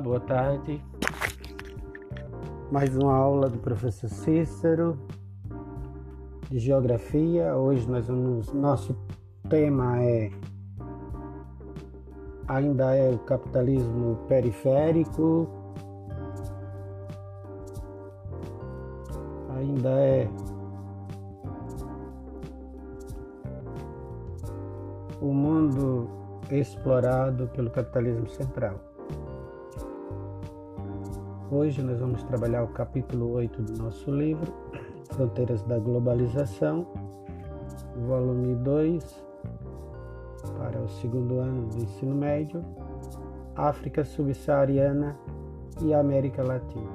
Boa tarde. Mais uma aula do professor Cícero de Geografia. Hoje nós vamos, nosso tema é ainda é o capitalismo periférico. Ainda é o mundo explorado pelo capitalismo central. Hoje nós vamos trabalhar o capítulo 8 do nosso livro, Fronteiras da Globalização, volume 2, para o segundo ano do ensino médio, África Subsaariana e América Latina.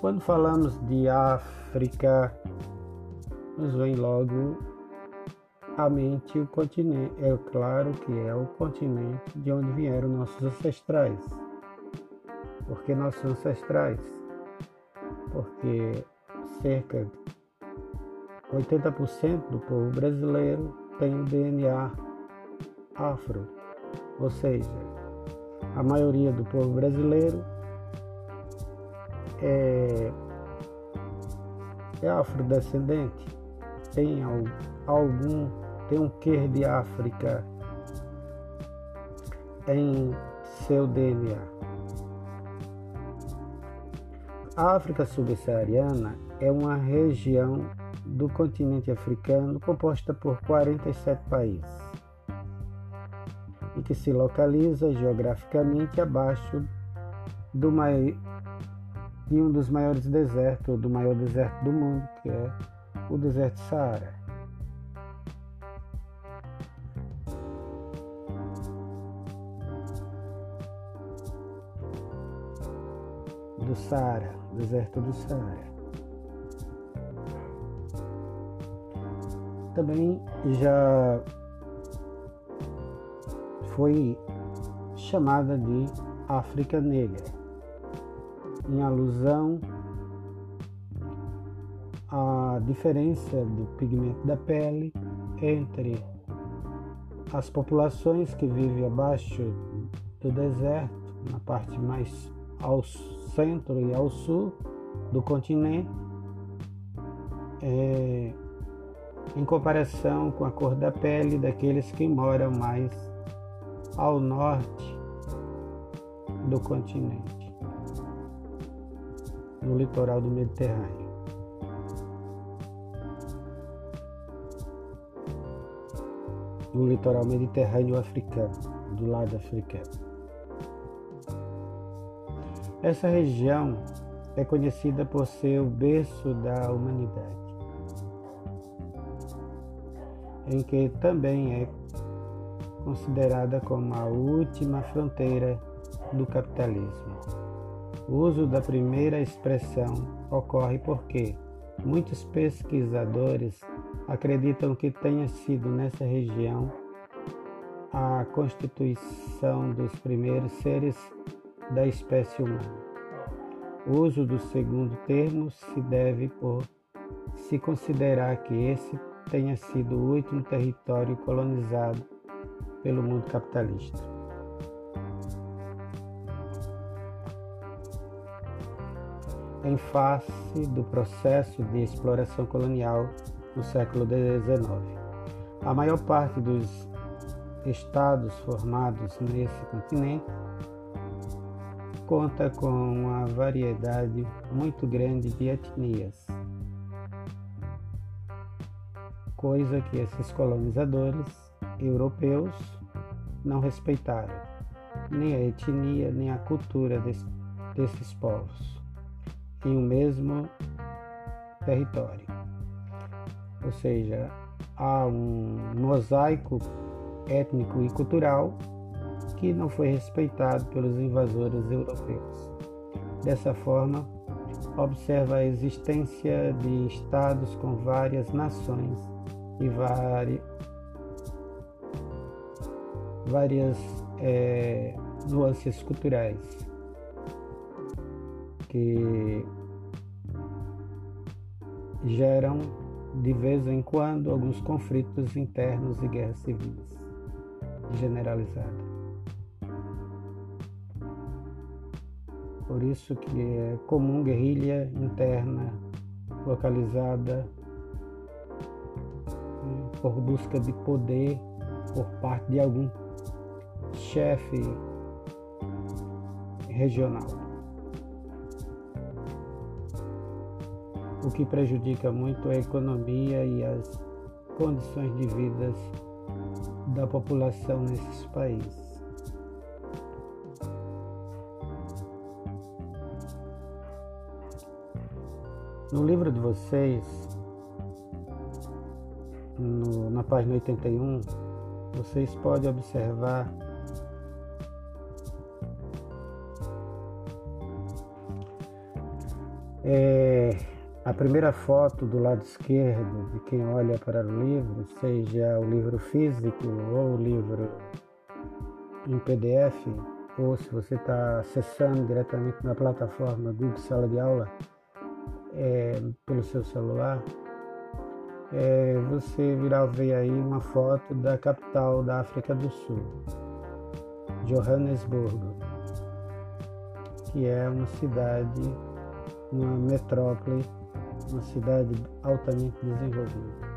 Quando falamos de África, nos vem logo à mente o continente. É claro que é o continente de onde vieram nossos ancestrais. Por que nossos ancestrais? Porque cerca de 80% do povo brasileiro tem o DNA afro, ou seja, a maioria do povo brasileiro é, é afrodescendente tem algum, tem um quê de África em seu DNA. A África subsaariana é uma região do continente africano composta por 47 países e que se localiza geograficamente abaixo do de um dos maiores desertos, do maior deserto do mundo, que é o deserto Saara. Saara, deserto do Saara. Também já foi chamada de África Negra, em alusão a diferença do pigmento da pele entre as populações que vivem abaixo do deserto, na parte mais ao centro e ao sul do continente, é, em comparação com a cor da pele daqueles que moram mais ao norte do continente, no litoral do Mediterrâneo. no litoral mediterrâneo africano, do lado africano. Essa região é conhecida por ser o berço da humanidade, em que também é considerada como a última fronteira do capitalismo. O uso da primeira expressão ocorre porque muitos pesquisadores acreditam que tenha sido nessa região a constituição dos primeiros seres da espécie humana. O uso do segundo termo se deve por se considerar que esse tenha sido o último território colonizado pelo mundo capitalista. Em face do processo de exploração colonial no século XIX. A maior parte dos estados formados nesse continente conta com uma variedade muito grande de etnias, coisa que esses colonizadores europeus não respeitaram, nem a etnia nem a cultura desse, desses povos, em um mesmo território. Ou seja, há um mosaico étnico e cultural que não foi respeitado pelos invasores europeus. Dessa forma, observa a existência de estados com várias nações e várias, várias é, nuances culturais que geram de vez em quando alguns conflitos internos e guerras civis generalizadas. Por isso que é comum guerrilha interna localizada né, por busca de poder por parte de algum chefe regional. O que prejudica muito a economia e as condições de vida da população nesses países. No livro de vocês, no, na página 81, vocês podem observar é, a primeira foto do lado esquerdo de quem olha para o livro, seja o livro físico ou o livro em PDF, ou se você está acessando diretamente na plataforma Google Sala de Aula é, pelo seu celular, é, você virá ver aí uma foto da capital da África do Sul, Johannesburgo, que é uma cidade, uma metrópole, uma cidade altamente desenvolvida.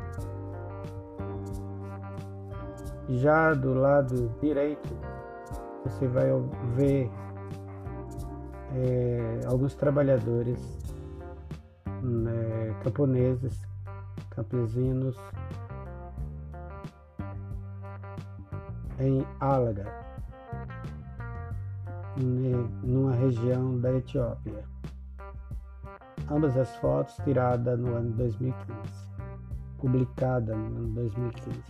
Já do lado direito, você vai ver é, alguns trabalhadores né, camponeses campesinos em Álaga, numa região da Etiópia. Ambas as fotos tiradas no ano 2015, publicada no ano 2015.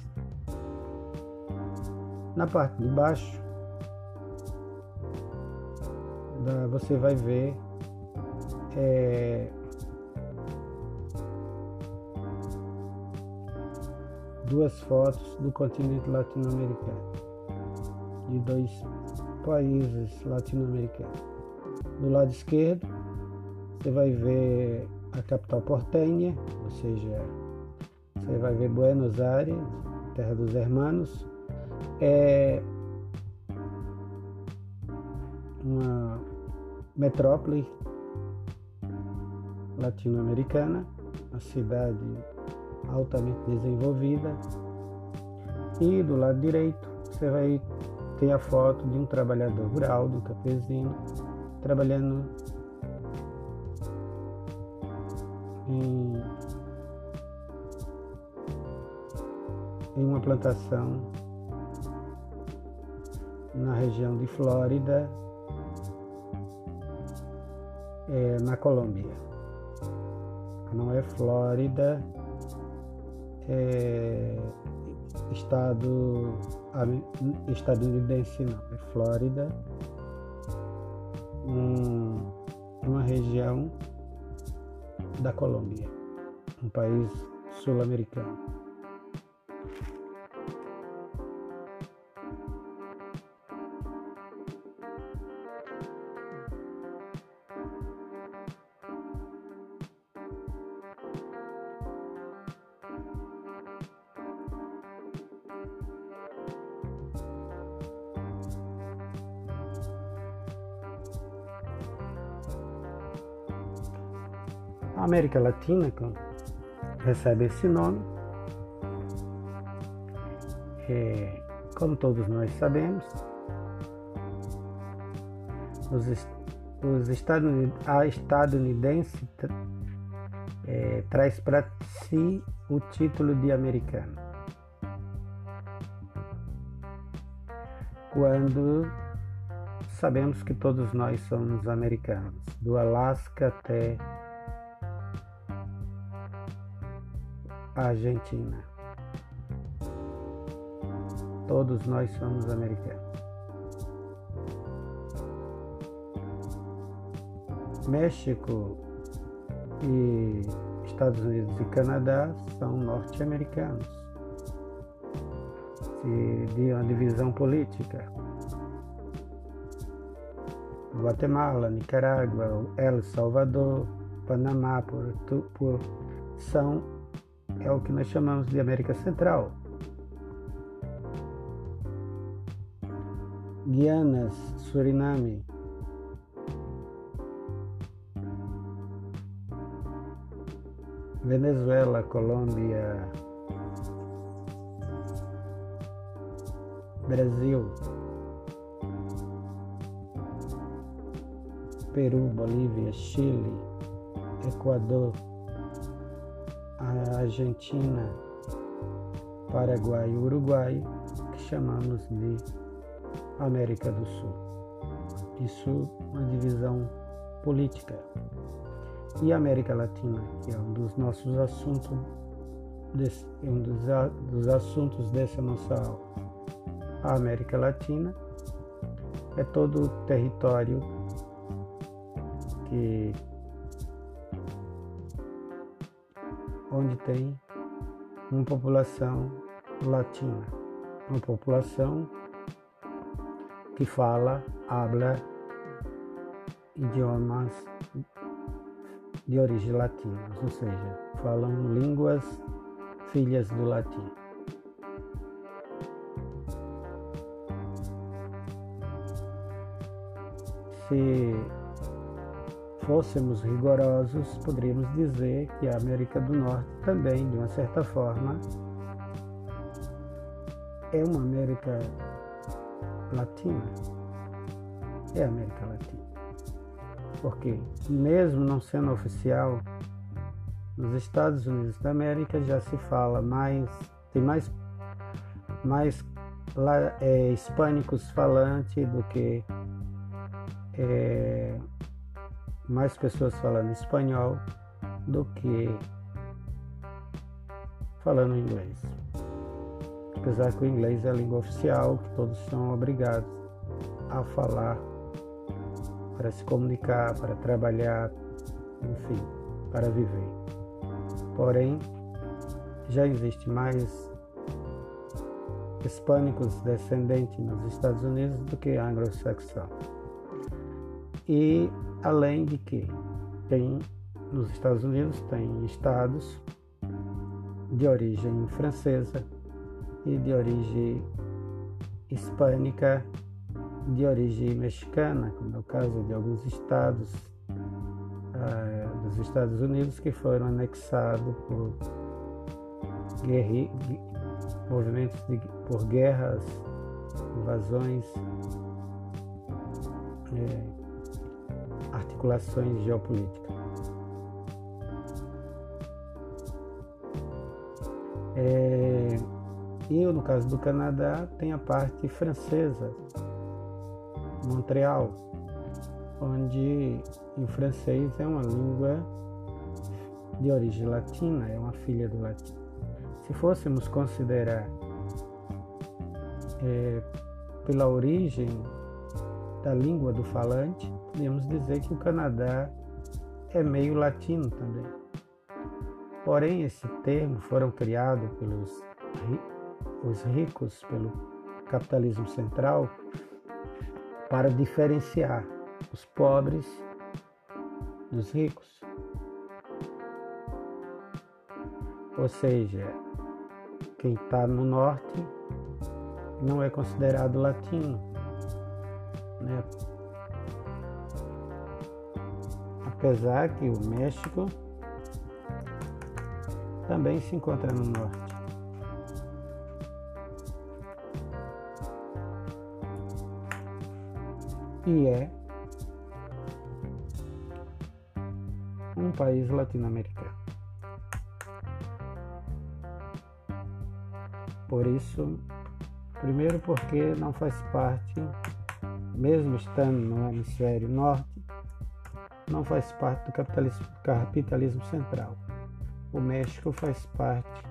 Na parte de baixo, você vai ver é, duas fotos do continente latino-americano, de dois países latino-americanos. Do lado esquerdo, você vai ver a capital portenha, ou seja, você vai ver Buenos Aires, terra dos hermanos. É uma metrópole latino-americana, uma cidade altamente desenvolvida. E do lado direito você vai ter a foto de um trabalhador rural, um campesino, trabalhando em, em uma plantação na região de Flórida, é, na Colômbia. Não é Flórida, é, estado estadunidense não, é Flórida, um, uma região da Colômbia, um país sul-americano. A América Latina recebe esse nome. É, como todos nós sabemos, os, os estadunidenses, a estadunidense é, traz para si o título de americano. Quando sabemos que todos nós somos americanos, do Alasca até Argentina. Todos nós somos americanos. México e Estados Unidos e Canadá são norte-americanos de uma divisão política. Guatemala, Nicarágua, El Salvador, Panamá por, por, são é o que nós chamamos de América Central. Guianas, Suriname, Venezuela, Colômbia, Brasil, Peru, Bolívia, Chile, Equador, Argentina, Paraguai e Uruguai, que chamamos de América do Sul. Isso uma divisão política. E a América Latina, que é um dos nossos assuntos, desse, um dos, dos assuntos dessa nossa aula. A América Latina é todo o território que onde tem uma população latina, uma população que fala, habla idiomas de origem latina, ou seja, falam línguas filhas do latim. Se fôssemos rigorosos, poderíamos dizer que a América do Norte também, de uma certa forma, é uma América Latina. É América Latina. Porque, mesmo não sendo oficial, nos Estados Unidos da América já se fala mais, tem mais, mais é, hispânicos falantes do que é, mais pessoas falando espanhol do que falando inglês. Apesar que o inglês é a língua oficial, que todos são obrigados a falar para se comunicar, para trabalhar, enfim, para viver. Porém, já existe mais hispânicos descendentes nos Estados Unidos do que anglo-saxão. E além de que tem nos Estados Unidos tem estados de origem francesa e de origem hispânica, de origem mexicana, como é o caso de alguns estados ah, dos Estados Unidos que foram anexados por guerri, movimentos de, por guerras, invasões. É, articulações geopolíticas. É, e no caso do Canadá tem a parte francesa, Montreal, onde em francês é uma língua de origem latina, é uma filha do latim. Se fôssemos considerar é, pela origem da língua do falante, podemos dizer que o Canadá é meio latino também. Porém, esse termo foram criados pelos os ricos, pelo capitalismo central, para diferenciar os pobres dos ricos. Ou seja, quem está no norte não é considerado latino, né? Apesar que o México também se encontra no norte. E é um país latino-americano. Por isso, primeiro porque não faz parte, mesmo estando no hemisfério norte, não faz parte do capitalismo, capitalismo central. O México faz parte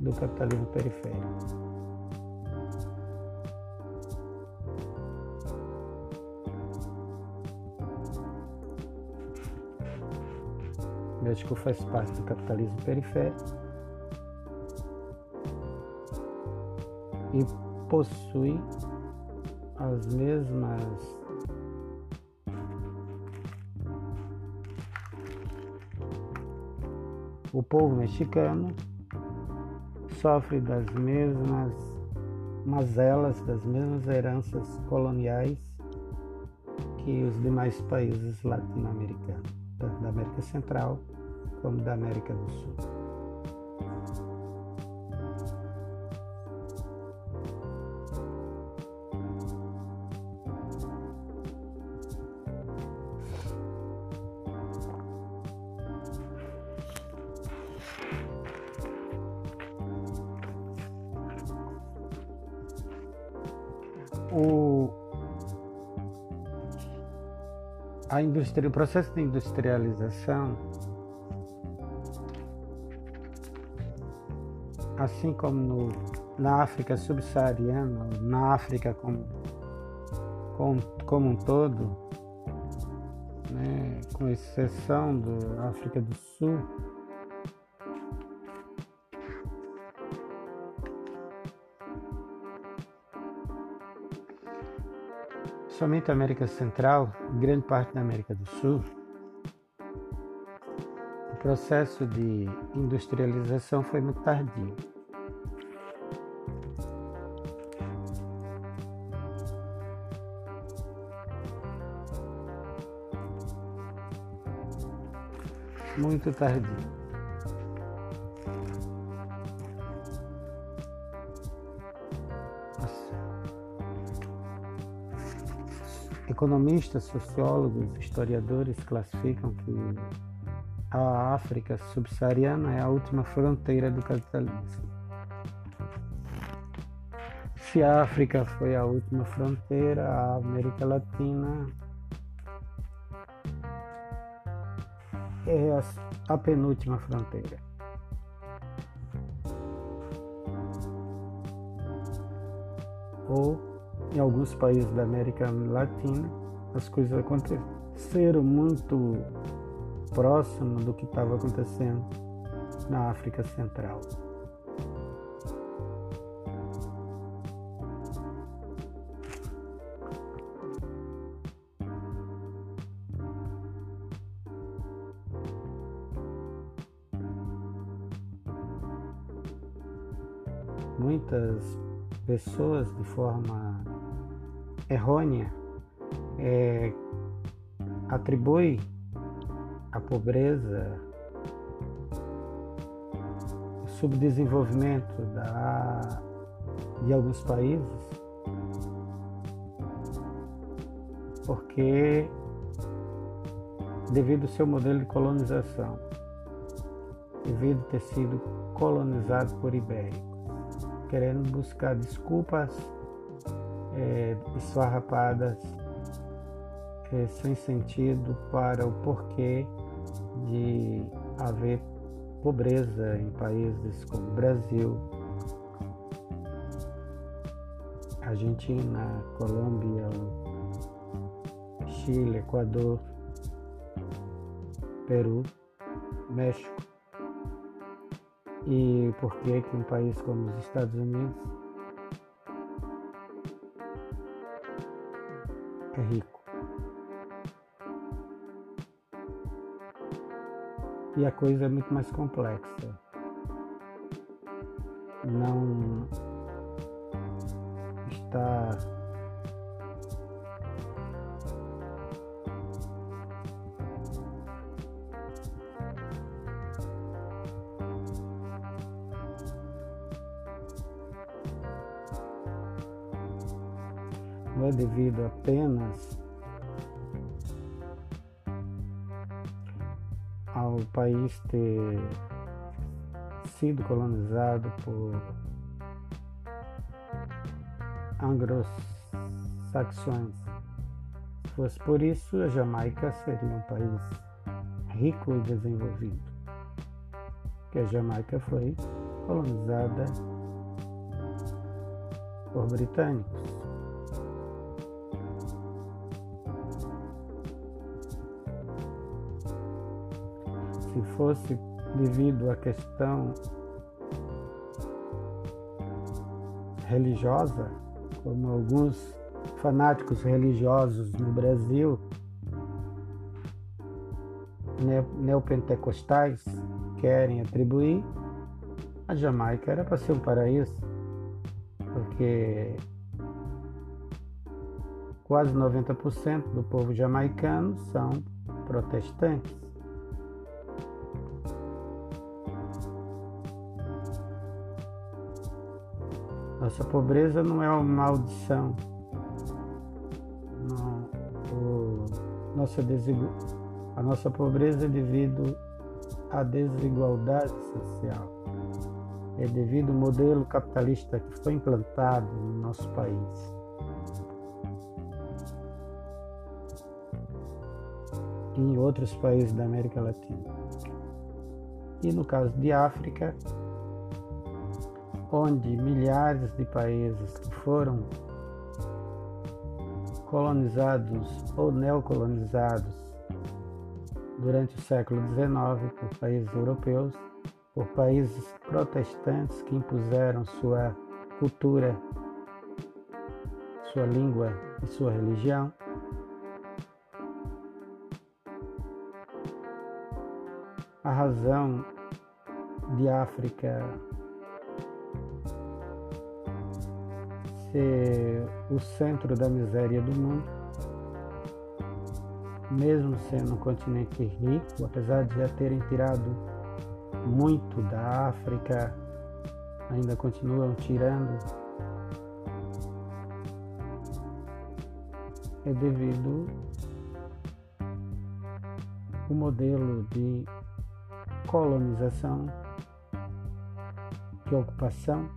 do capitalismo periférico. México faz parte do capitalismo periférico e possui as mesmas o povo mexicano sofre das mesmas mazelas, das mesmas heranças coloniais que os demais países latino-americanos, tanto da América Central como da América do Sul. Indústria, o processo de industrialização, assim como no, na África subsaariana, na África como, como, como um todo, né, com exceção da África do Sul, somente a América Central grande parte da América do Sul, o processo de industrialização foi muito tardio. Muito tardio. Economistas, sociólogos, historiadores classificam que a África subsaariana é a última fronteira do capitalismo. Se a África foi a última fronteira, a América Latina é a penúltima fronteira. Ou em alguns países da América Latina, as coisas aconteceram muito próximo do que estava acontecendo na África Central. Muitas pessoas de forma errônea é, atribui a pobreza, o subdesenvolvimento da, de alguns países, porque devido ao seu modelo de colonização, devido ter sido colonizado por ibéricos, querendo buscar desculpas é, esfarrapadas, é, sem sentido para o porquê de haver pobreza em países como Brasil, Argentina, Colômbia, Chile, Equador, Peru, México. E por que que um país como os Estados Unidos é rico. E a coisa é muito mais complexa. Não está não é devido apenas ao país ter sido colonizado por anglo-saxões. Se fosse por isso, a Jamaica seria um país rico e desenvolvido. Porque a Jamaica foi colonizada por britânicos. Fosse devido à questão religiosa, como alguns fanáticos religiosos no Brasil, neopentecostais, querem atribuir, A Jamaica era para ser um paraíso, porque quase 90% do povo jamaicano são protestantes. Nossa pobreza não é uma maldição. Não, o, nossa desigual, a nossa pobreza é devido à desigualdade social. É devido ao modelo capitalista que foi implantado no nosso país. E em outros países da América Latina. E no caso de África, onde milhares de países que foram colonizados ou neocolonizados durante o século XIX por países europeus, por países protestantes que impuseram sua cultura, sua língua e sua religião. A razão de África ser o centro da miséria do mundo, mesmo sendo um continente rico, apesar de já terem tirado muito da África, ainda continuam tirando, é devido o modelo de colonização, de ocupação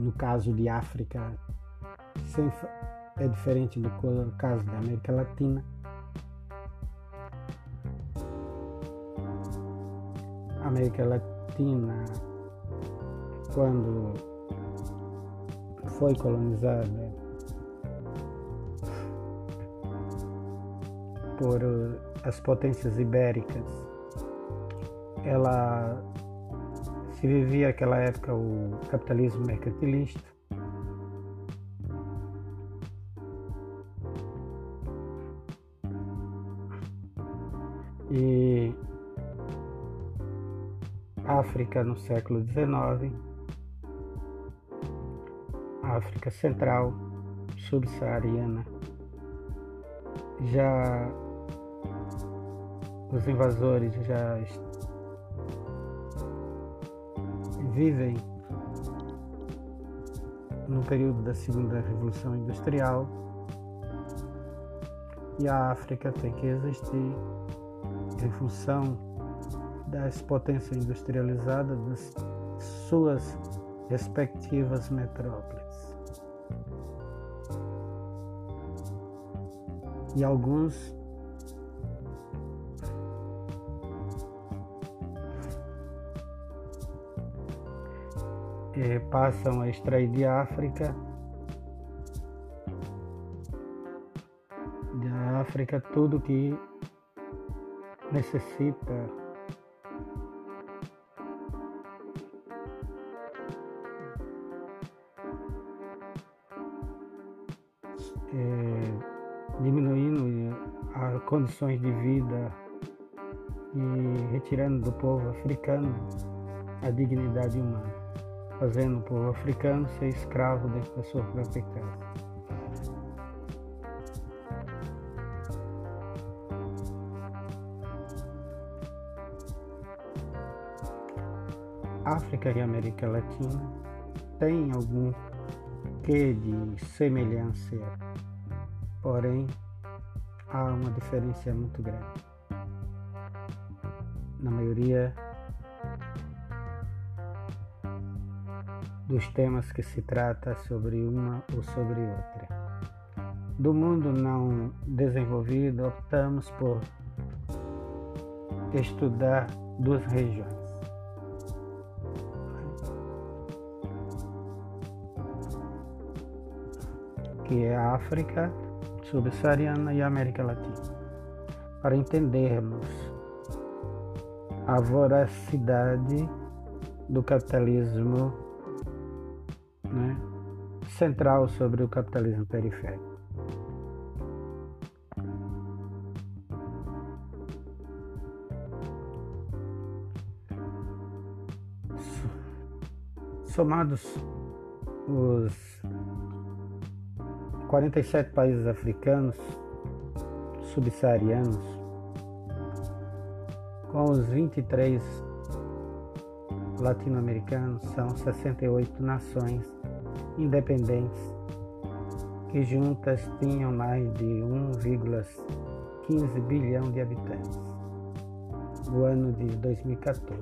no caso de África, é diferente do caso da América Latina. A América Latina, quando foi colonizada por as potências ibéricas, ela se vivia naquela época o capitalismo mercantilista. E África no século XIX, África Central, subsaariana, já os invasores já vivem no período da Segunda Revolução Industrial e a África tem que existir em função das potências industrializadas das suas respectivas metrópoles. E alguns eh, passam a extrair de África, da África tudo que necessita. É, diminuindo as condições de vida e retirando do povo africano a dignidade humana fazendo o povo africano ser escravo dentro da sua casa. África e América Latina têm algum quê de semelhança, porém há uma diferença muito grande. Na maioria dos temas que se trata sobre uma ou sobre outra. Do mundo não desenvolvido, optamos por estudar duas regiões. Que é a África subsaariana e a América Latina. Para entendermos a voracidade do capitalismo né, central sobre o capitalismo periférico. Somados os 47 países africanos subsaarianos, com os 23 latino-americanos, são 68 nações independentes que juntas tinham mais de 1,15 bilhão de habitantes no ano de 2014.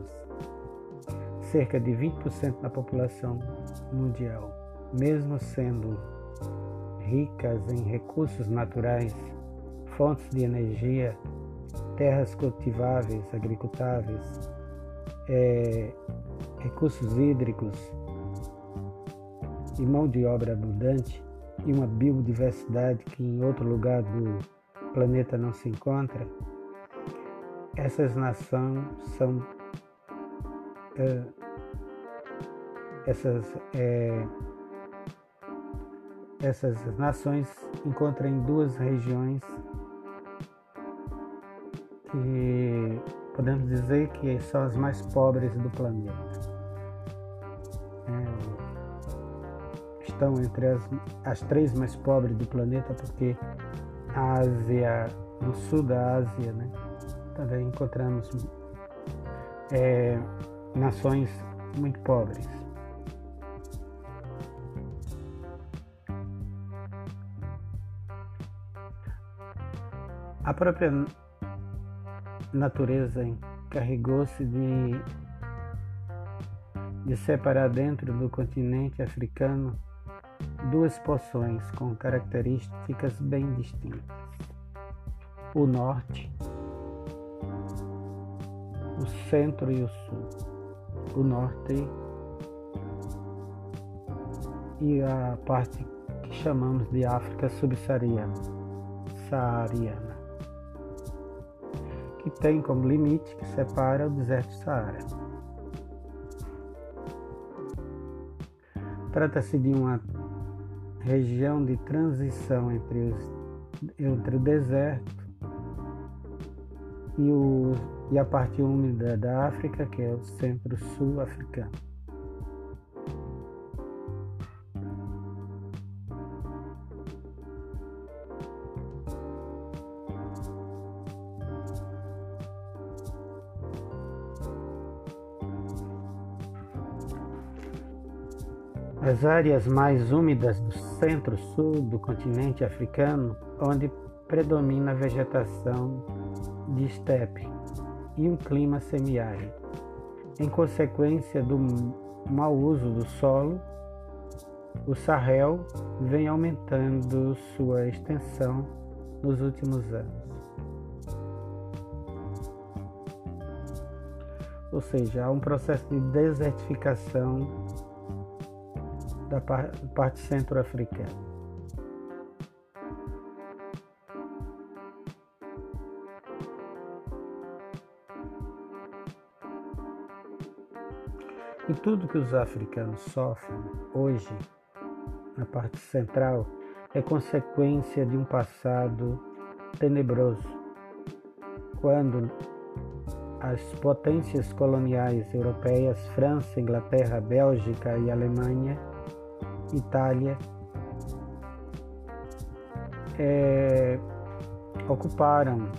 Cerca de 20% da população mundial, mesmo sendo ricas em recursos naturais, fontes de energia, terras cultiváveis, agricultáveis, é, recursos hídricos e mão de obra abundante, e uma biodiversidade que em outro lugar do planeta não se encontra, essas nações são é, essas é, essas nações encontram em duas regiões que podemos dizer que são as mais pobres do planeta. Estão entre as, as três mais pobres do planeta, porque a Ásia, no sul da Ásia, né, também encontramos é, nações muito pobres. A própria natureza encarregou-se de, de separar dentro do continente africano duas porções com características bem distintas. O norte, o centro e o sul. O norte e a parte que chamamos de África subsaariana, saariana, que tem como limite que separa o deserto Saara. Trata-se de uma região de transição entre, os, entre o deserto e, o, e a parte úmida da África, que é o centro-sul africano. As áreas mais úmidas do centro-sul do continente africano, onde predomina a vegetação de estepe e um clima semiárido. Em consequência do mau uso do solo, o Sahel vem aumentando sua extensão nos últimos anos. Ou seja, há um processo de desertificação da parte centro-africana. E tudo que os africanos sofrem hoje, na parte central, é consequência de um passado tenebroso, quando as potências coloniais europeias, França, Inglaterra, Bélgica e Alemanha, Itália, é, ocuparam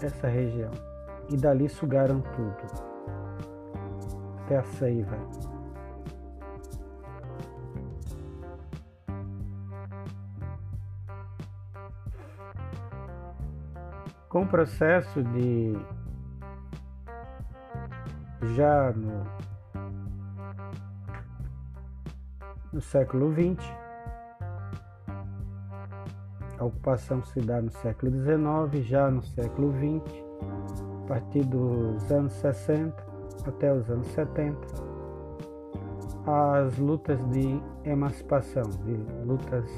essa região e dali sugaram tudo, até a seiva. Com o processo de já no no século XX. A ocupação se dá no século XIX, já no século XX, a partir dos anos 60 até os anos 70, as lutas de emancipação, de lutas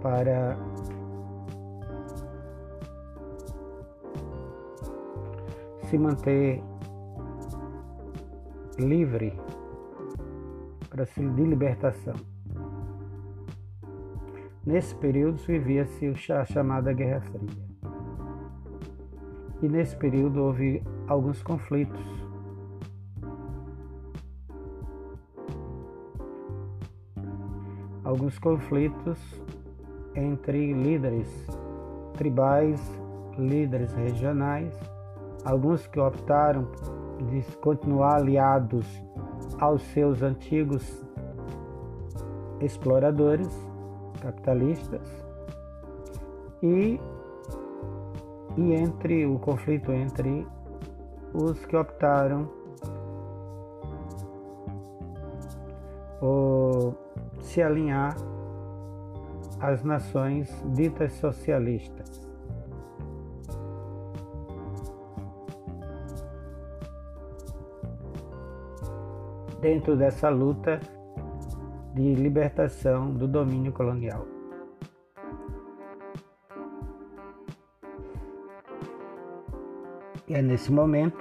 para se manter livre de libertação. Nesse período vivia-se a chamada Guerra Fria. E nesse período houve alguns conflitos alguns conflitos entre líderes tribais, líderes regionais, alguns que optaram de continuar aliados aos seus antigos exploradores capitalistas e, e entre o conflito entre os que optaram por se alinhar às nações ditas socialistas. Dentro dessa luta de libertação do domínio colonial. E é nesse momento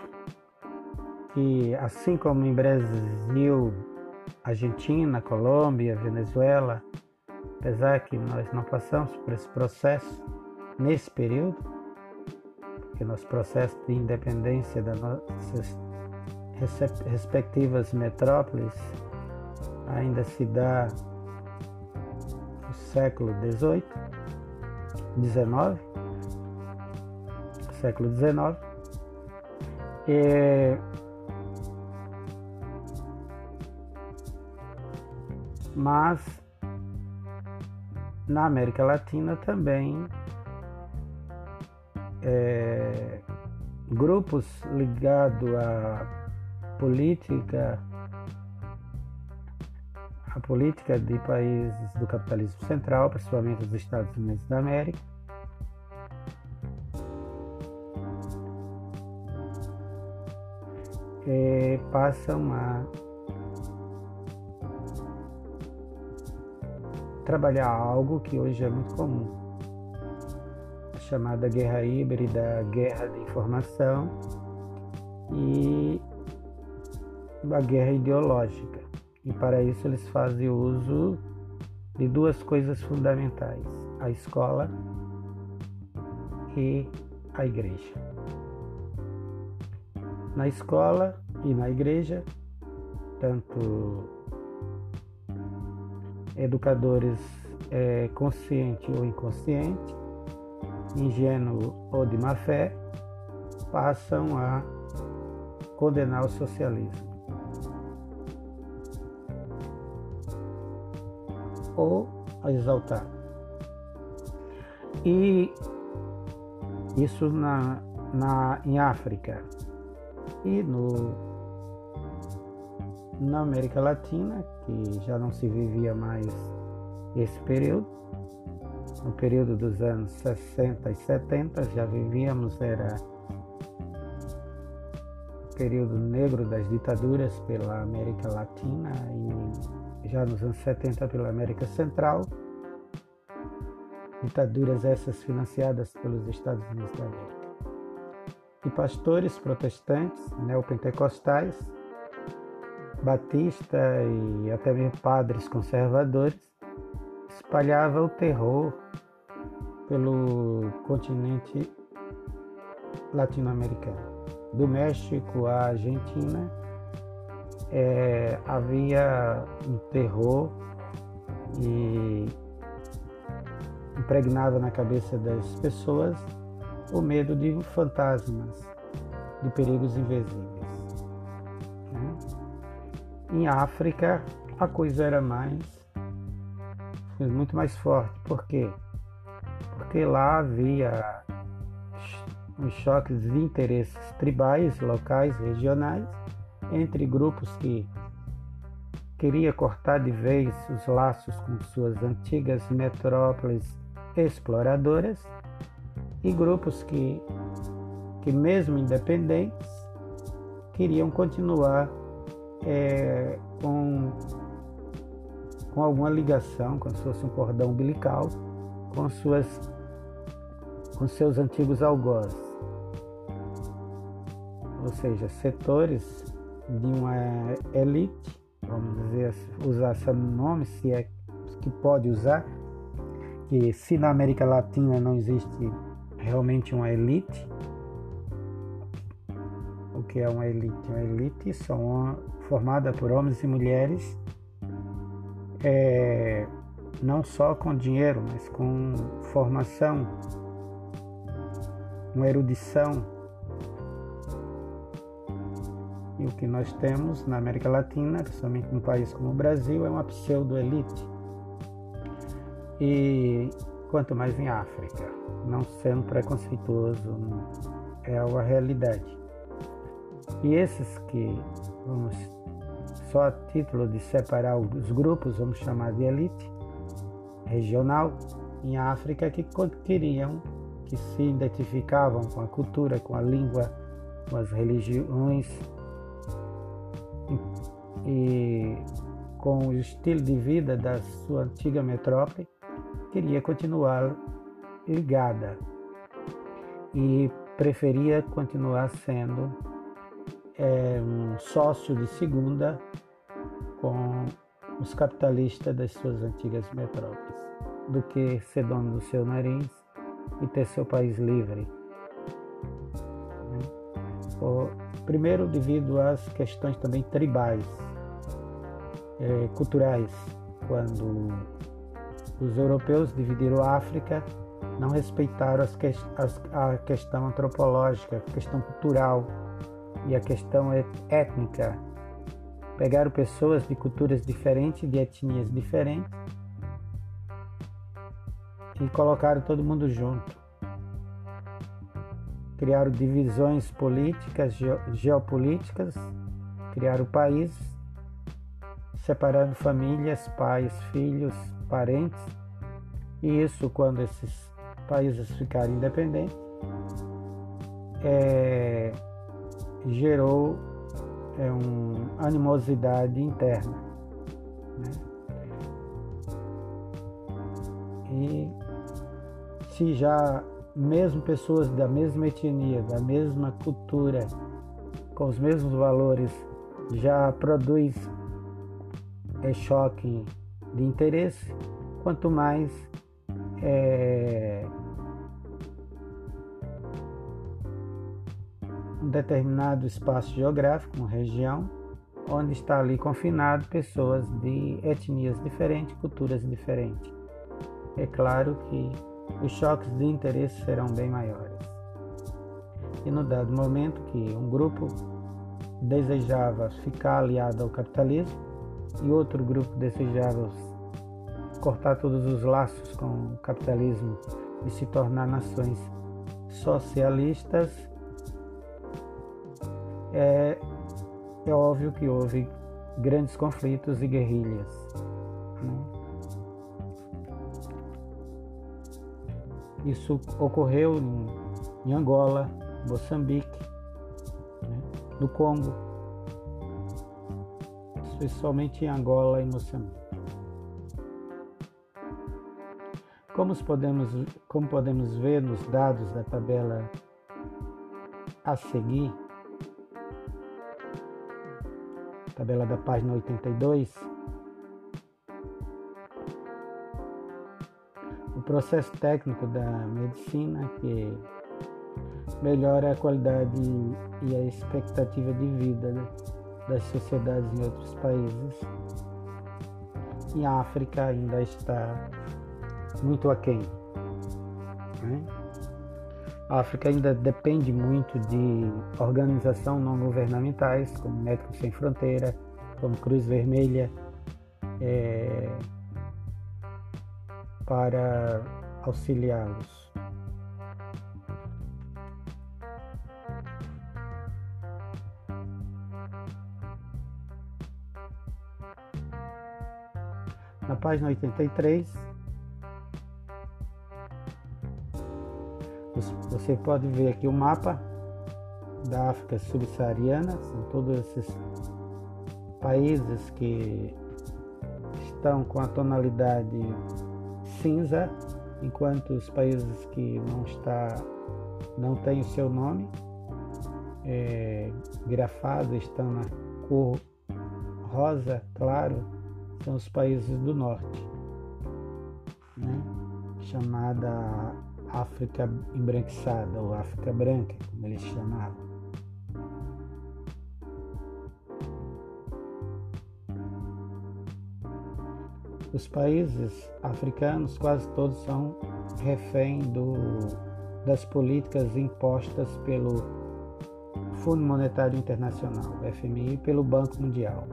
que, assim como em Brasil, Argentina, Colômbia, Venezuela, apesar que nós não passamos por esse processo nesse período, porque nosso processo de independência das nossas respectivas metrópoles ainda se dá no século XVIII, XIX, século XIX. E, mas na América Latina também é, grupos ligados à política a política de países do capitalismo central, principalmente os Estados Unidos da América, é, passam a trabalhar algo que hoje é muito comum, a chamada guerra híbrida, guerra de informação e a guerra ideológica. E para isso eles fazem uso de duas coisas fundamentais: a escola e a igreja. Na escola e na igreja, tanto educadores é, consciente ou inconsciente, ingênuo ou de má fé, passam a condenar o socialismo. Ou a exaltar. E isso na, na, em África e no, na América Latina, que já não se vivia mais esse período, no período dos anos 60 e 70 já vivíamos, era período negro das ditaduras pela América Latina e já nos anos 70 pela América Central, ditaduras essas financiadas pelos Estados Unidos da América. E pastores protestantes, neopentecostais, batista e até mesmo padres conservadores espalhavam o terror pelo continente latino-americano. Do México à Argentina, é, havia um terror e impregnava na cabeça das pessoas o medo de fantasmas, de perigos invisíveis. Né? Em África, a coisa era mais muito mais forte. Por quê? Porque lá havia os choques de interesses tribais, locais, regionais, entre grupos que queria cortar de vez os laços com suas antigas metrópoles exploradoras e grupos que, que mesmo independentes, queriam continuar é, com, com alguma ligação, como se fosse um cordão umbilical, com, suas, com seus antigos algozes. Ou seja, setores de uma elite, vamos dizer, usar esse nome, se é que pode usar, que se na América Latina não existe realmente uma elite, o que é uma elite? Uma elite são formada por homens e mulheres é, não só com dinheiro, mas com formação, uma erudição. O que nós temos na América Latina, principalmente num país como o Brasil, é uma pseudo-elite. E quanto mais em África, não sendo preconceituoso, é a realidade. E esses que, vamos, só a título de separar os grupos, vamos chamar de elite regional, em África, que queriam, que se identificavam com a cultura, com a língua, com as religiões e, com o estilo de vida da sua antiga metrópole, queria continuar ligada. E preferia continuar sendo é, um sócio de segunda com os capitalistas das suas antigas metrópoles, do que ser dono do seu nariz e ter seu país livre. primeiro, devido às questões também tribais, é, culturais, quando os europeus dividiram a África não respeitaram as que, as, a questão antropológica, a questão cultural e a questão étnica. Pegaram pessoas de culturas diferentes, de etnias diferentes e colocaram todo mundo junto. Criaram divisões políticas, geopolíticas, criaram países, separando famílias, pais, filhos, parentes. E isso, quando esses países ficarem independentes, é, gerou é, uma animosidade interna. Né? E se já mesmo pessoas da mesma etnia, da mesma cultura, com os mesmos valores, já produz é, choque de interesse, quanto mais é, um determinado espaço geográfico, uma região, onde está ali confinado pessoas de etnias diferentes, culturas diferentes. É claro que os choques de interesse serão bem maiores. E no dado momento que um grupo desejava ficar aliado ao capitalismo e outro grupo desejava cortar todos os laços com o capitalismo e se tornar nações socialistas, é, é óbvio que houve grandes conflitos e guerrilhas. Né? Isso ocorreu em Angola, Moçambique, né? no Congo, especialmente em Angola e Moçambique. Como podemos, como podemos ver nos dados da tabela a seguir, tabela da página 82, o processo técnico da medicina que melhora a qualidade e a expectativa de vida das sociedades em outros países. Em África ainda está muito aquém. Né? A África ainda depende muito de organizações não governamentais, como Médicos Sem Fronteira, como Cruz Vermelha, é, para auxiliá-los. Na página 83, Você pode ver aqui o mapa da África subsaariana, são todos esses países que estão com a tonalidade cinza, enquanto os países que não está não têm o seu nome é, grafado estão na cor rosa claro, são os países do norte, né? chamada África embranquiçada ou África branca, como eles chamavam. Os países africanos quase todos são refém do, das políticas impostas pelo Fundo Monetário Internacional, FMI, e pelo Banco Mundial.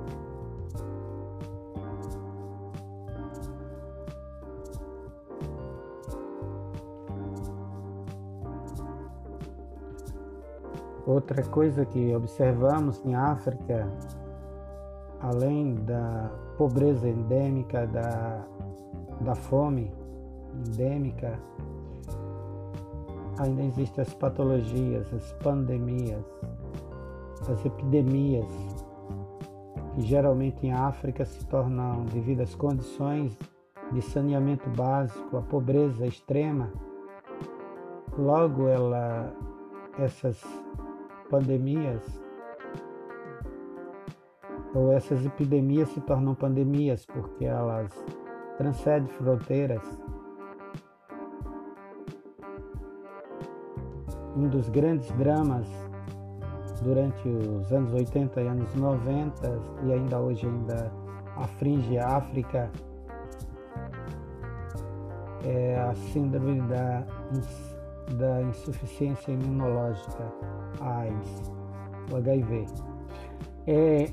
Outra coisa que observamos em África, além da pobreza endêmica, da, da fome endêmica, ainda existem as patologias, as pandemias, as epidemias, que geralmente em África se tornam, devido às condições de saneamento básico, a pobreza extrema, logo ela, essas pandemias ou essas epidemias se tornam pandemias porque elas transcendem fronteiras. Um dos grandes dramas durante os anos 80 e anos 90 e ainda hoje ainda aflige a África é a síndrome da, da insuficiência imunológica AIDS, o HIV. É,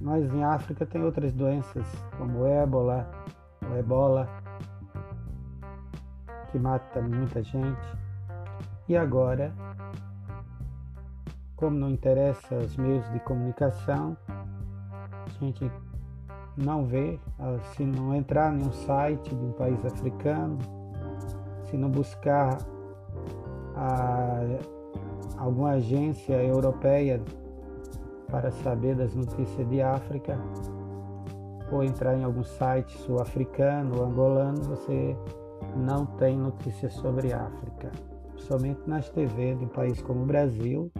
mas em África tem outras doenças, como o ébola, o ebola, que mata muita gente. E agora, como não interessa os meios de comunicação, a gente não vê, se não entrar em um site de um país africano, se não buscar a, alguma agência europeia para saber das notícias de África, ou entrar em algum site sul-africano ou angolano, você não tem notícias sobre África. Somente nas TV de um país como o Brasil.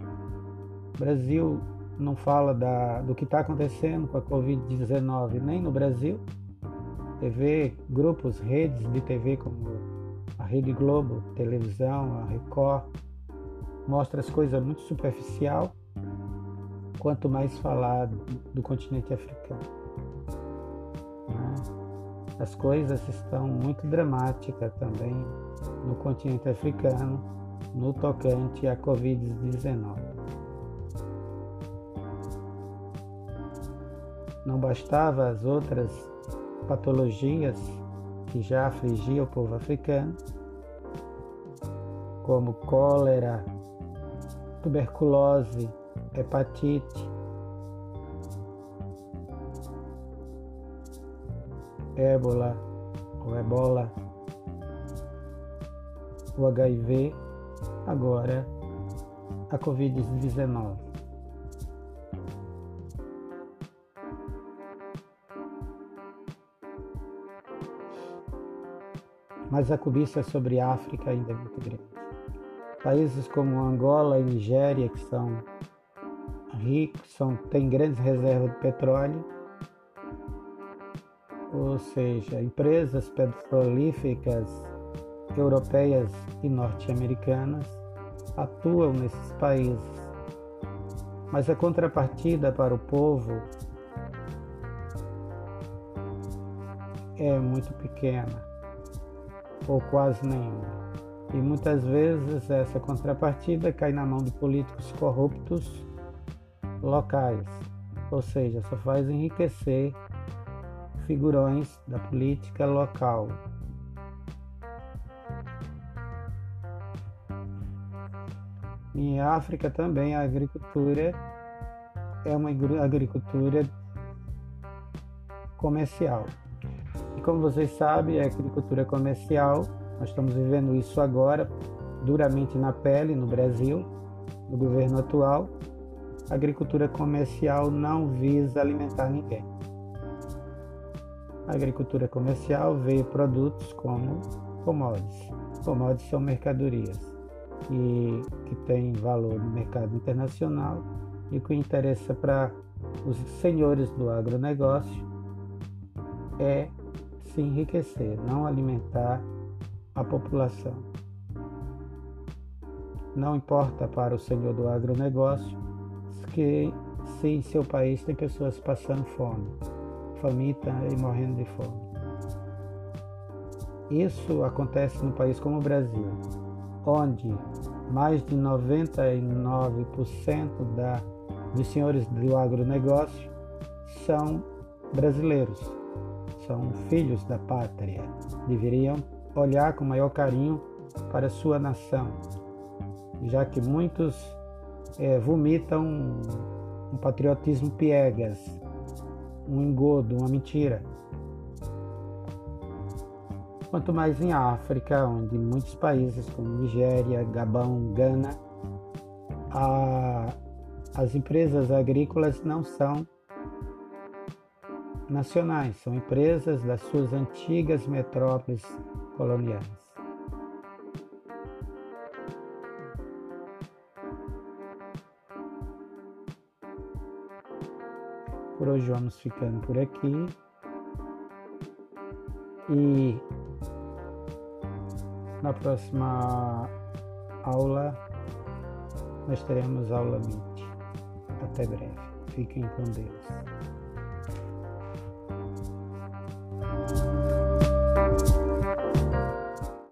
Brasil não fala da, do que está acontecendo com a Covid-19 nem no Brasil. TV, grupos, redes de TV como Rede Globo, televisão, a Record, mostra as coisas muito superficial, quanto mais falar do continente africano. As coisas estão muito dramáticas também no continente africano, no tocante à Covid-19. Não bastava as outras patologias que já afligiam o povo africano, como cólera, tuberculose, hepatite, ébola ou ebola, o HIV, agora a Covid-19. Mas a cobiça sobre a África ainda é muito grande. Países como Angola e Nigéria, que são ricos, são, têm grandes reservas de petróleo, ou seja, empresas petrolíferas europeias e norte-americanas atuam nesses países. Mas a contrapartida para o povo é muito pequena, ou quase nenhuma. E muitas vezes essa contrapartida cai na mão de políticos corruptos locais, ou seja, só faz enriquecer figurões da política local. Em África também a agricultura é uma agricultura comercial. E como vocês sabem, a agricultura comercial nós estamos vivendo isso agora, duramente na pele, no Brasil, no governo atual. A agricultura comercial não visa alimentar ninguém. A agricultura comercial vê produtos como commodities. Commodities são mercadorias e que têm valor no mercado internacional e o que interessa para os senhores do agronegócio é se enriquecer, não alimentar a população. Não importa para o senhor do agronegócio que se em seu país tem pessoas passando fome, faminta e morrendo de fome. Isso acontece num país como o Brasil, onde mais de 99% da, dos senhores do agronegócio são brasileiros, são filhos da pátria. Deveriam olhar com maior carinho para sua nação, já que muitos é, vomitam um, patriotismo piegas, um engodo, uma mentira. Quanto mais em África, onde muitos países como Nigéria, Gabão, Gana, a, as empresas agrícolas não são nacionais, são empresas das suas antigas metrópoles coloniais. Por hoje vamos ficando por aqui. E na próxima aula nós teremos aula 20. Até breve. Fiquem com Deus.